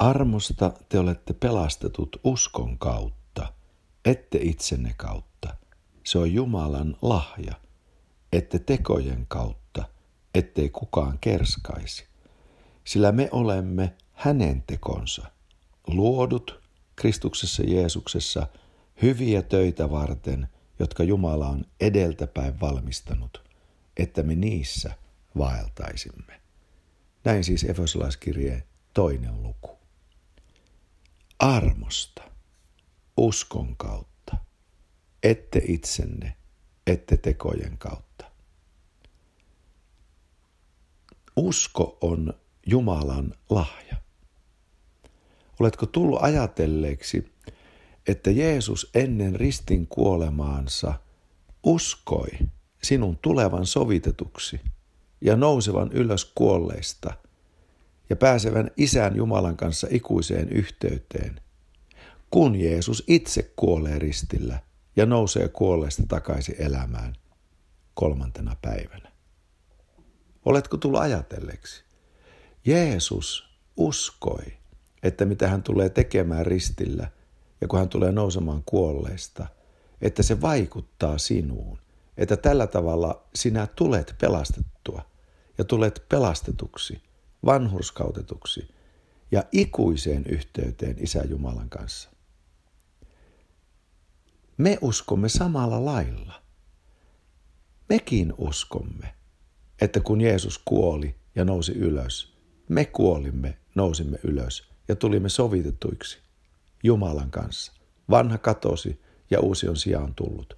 Armosta te olette pelastetut uskon kautta, ette itsenne kautta. Se on Jumalan lahja, ette tekojen kautta, ettei kukaan kerskaisi. Sillä me olemme hänen tekonsa, luodut Kristuksessa Jeesuksessa hyviä töitä varten, jotka Jumala on edeltäpäin valmistanut, että me niissä vaeltaisimme. Näin siis Efesolaiskirjeen toinen luku. Armosta, uskon kautta, ette itsenne, ette tekojen kautta. Usko on Jumalan lahja. Oletko tullut ajatelleeksi, että Jeesus ennen ristin kuolemaansa uskoi sinun tulevan sovitetuksi ja nousevan ylös kuolleista ja pääsevän isän Jumalan kanssa ikuiseen yhteyteen, kun Jeesus itse kuolee ristillä ja nousee kuolleista takaisin elämään kolmantena päivänä. Oletko tullut ajatelleeksi? Jeesus uskoi, että mitä hän tulee tekemään ristillä ja kun hän tulee nousemaan kuolleista, että se vaikuttaa sinuun, että tällä tavalla sinä tulet pelastettua ja tulet pelastetuksi, vanhurskautetuksi ja ikuiseen yhteyteen Isä Jumalan kanssa. Me uskomme samalla lailla. Mekin uskomme, että kun Jeesus kuoli ja nousi ylös, me kuolimme, nousimme ylös ja tulimme sovitetuiksi Jumalan kanssa. Vanha katosi ja uusi on sijaan tullut.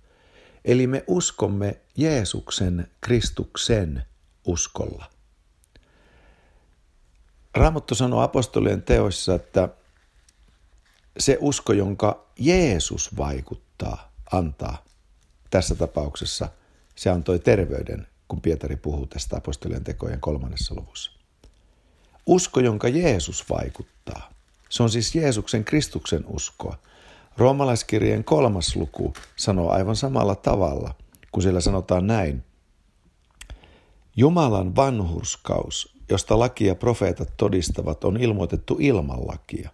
Eli me uskomme Jeesuksen Kristuksen uskolla. Raamattu sanoo apostolien teoissa, että se usko, jonka Jeesus vaikuttaa, antaa. Tässä tapauksessa se antoi terveyden, kun Pietari puhuu tästä apostolien tekojen kolmannessa luvussa. Usko, jonka Jeesus vaikuttaa. Se on siis Jeesuksen Kristuksen uskoa. Roomalaiskirjeen kolmas luku sanoo aivan samalla tavalla, kun siellä sanotaan näin. Jumalan vanhurskaus, josta laki ja profeetat todistavat, on ilmoitettu ilman lakia.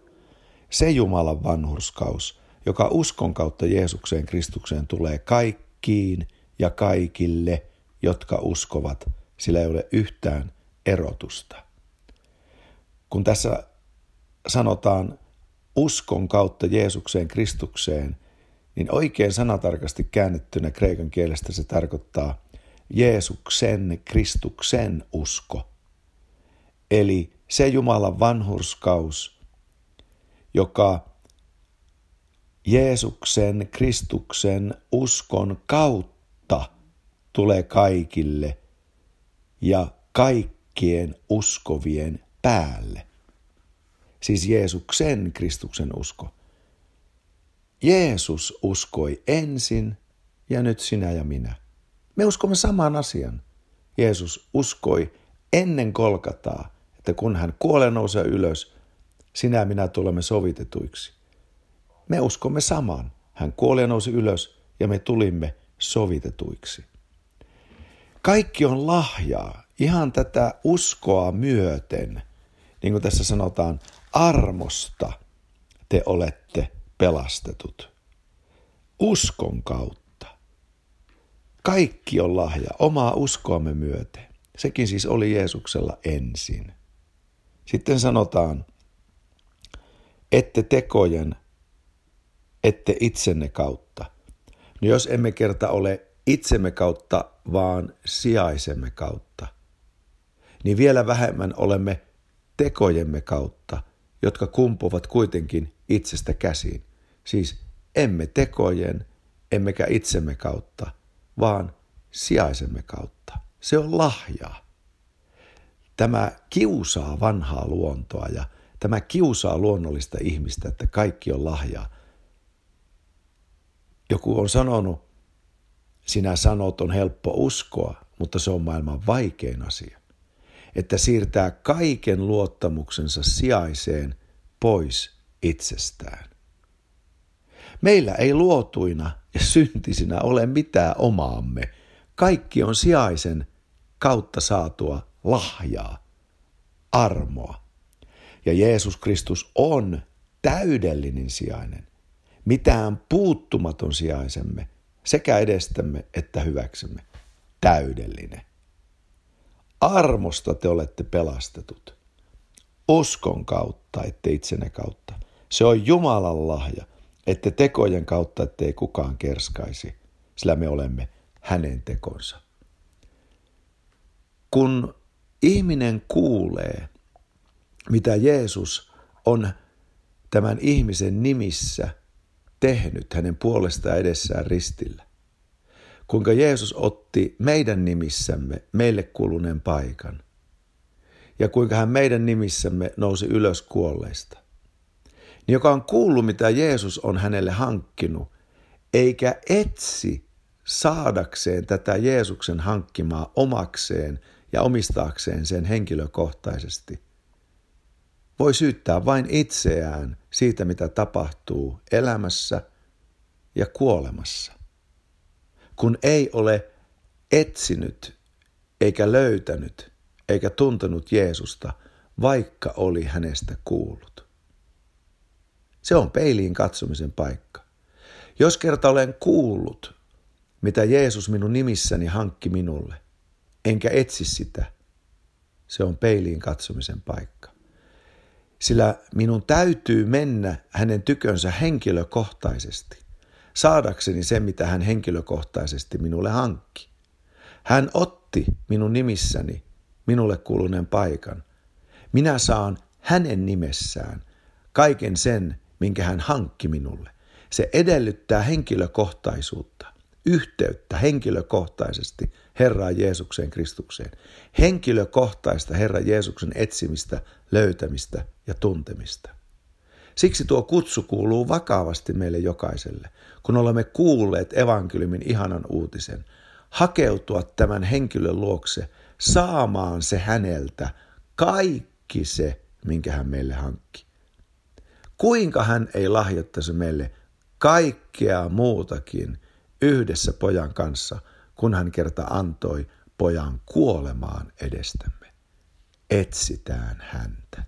Se Jumalan vanhurskaus, joka uskon kautta Jeesukseen Kristukseen tulee kaikkiin ja kaikille, jotka uskovat, sillä ei ole yhtään erotusta. Kun tässä sanotaan uskon kautta Jeesukseen Kristukseen, niin oikein sanatarkasti käännettynä kreikan kielestä se tarkoittaa Jeesuksen, Kristuksen usko. Eli se Jumalan vanhurskaus, joka Jeesuksen, Kristuksen uskon kautta tulee kaikille ja kaikkien uskovien päälle. Siis Jeesuksen Kristuksen usko. Jeesus uskoi ensin ja nyt sinä ja minä. Me uskomme saman asian. Jeesus uskoi ennen kolkataa, että kun hän kuolee nousee ylös, sinä ja minä tulemme sovitetuiksi. Me uskomme saman. Hän kuolee nousi ylös ja me tulimme sovitetuiksi. Kaikki on lahjaa, ihan tätä uskoa myöten. Niin kuin tässä sanotaan, armosta te olette pelastetut. Uskon kautta. Kaikki on lahja, omaa uskoamme myöten. Sekin siis oli Jeesuksella ensin. Sitten sanotaan, ette tekojen, ette itsenne kautta. No jos emme kerta ole itsemme kautta, vaan sijaisemme kautta, niin vielä vähemmän olemme tekojemme kautta, jotka kumpuvat kuitenkin itsestä käsiin. Siis emme tekojen, emmekä itsemme kautta, vaan sijaisemme kautta. Se on lahjaa. Tämä kiusaa vanhaa luontoa ja tämä kiusaa luonnollista ihmistä, että kaikki on lahjaa. Joku on sanonut, sinä sanot on helppo uskoa, mutta se on maailman vaikein asia että siirtää kaiken luottamuksensa sijaiseen pois itsestään. Meillä ei luotuina ja syntisinä ole mitään omaamme. Kaikki on sijaisen kautta saatua lahjaa, armoa. Ja Jeesus Kristus on täydellinen sijainen, mitään puuttumaton sijaisemme sekä edestämme että hyväksemme. Täydellinen. Armosta te olette pelastetut. Uskon kautta, ette itsenne kautta. Se on Jumalan lahja, ette tekojen kautta, ettei kukaan kerskaisi, sillä me olemme hänen tekonsa. Kun ihminen kuulee, mitä Jeesus on tämän ihmisen nimissä tehnyt hänen puolestaan edessään ristillä, kuinka Jeesus otti meidän nimissämme meille kuluneen paikan ja kuinka hän meidän nimissämme nousi ylös kuolleista, niin joka on kuullut, mitä Jeesus on hänelle hankkinut, eikä etsi saadakseen tätä Jeesuksen hankkimaa omakseen ja omistaakseen sen henkilökohtaisesti, voi syyttää vain itseään siitä, mitä tapahtuu elämässä ja kuolemassa. Kun ei ole etsinyt eikä löytänyt eikä tuntenut Jeesusta, vaikka oli hänestä kuullut. Se on peiliin katsomisen paikka. Jos kerta olen kuullut, mitä Jeesus minun nimissäni hankki minulle, enkä etsi sitä, se on peiliin katsomisen paikka. Sillä minun täytyy mennä hänen tykönsä henkilökohtaisesti, saadakseni sen, mitä hän henkilökohtaisesti minulle hankki. Hän otti minun nimissäni minulle kuuluneen paikan. Minä saan hänen nimessään kaiken sen, minkä hän hankki minulle. Se edellyttää henkilökohtaisuutta, yhteyttä henkilökohtaisesti Herraan Jeesukseen Kristukseen. Henkilökohtaista Herran Jeesuksen etsimistä, löytämistä ja tuntemista. Siksi tuo kutsu kuuluu vakavasti meille jokaiselle, kun olemme kuulleet evankeliumin ihanan uutisen, hakeutua tämän henkilön luokse, saamaan se häneltä kaikki se, minkä hän meille hankki. Kuinka hän ei lahjoittaisi meille kaikkea muutakin yhdessä pojan kanssa, kun hän kerta antoi pojan kuolemaan edestämme. Etsitään häntä.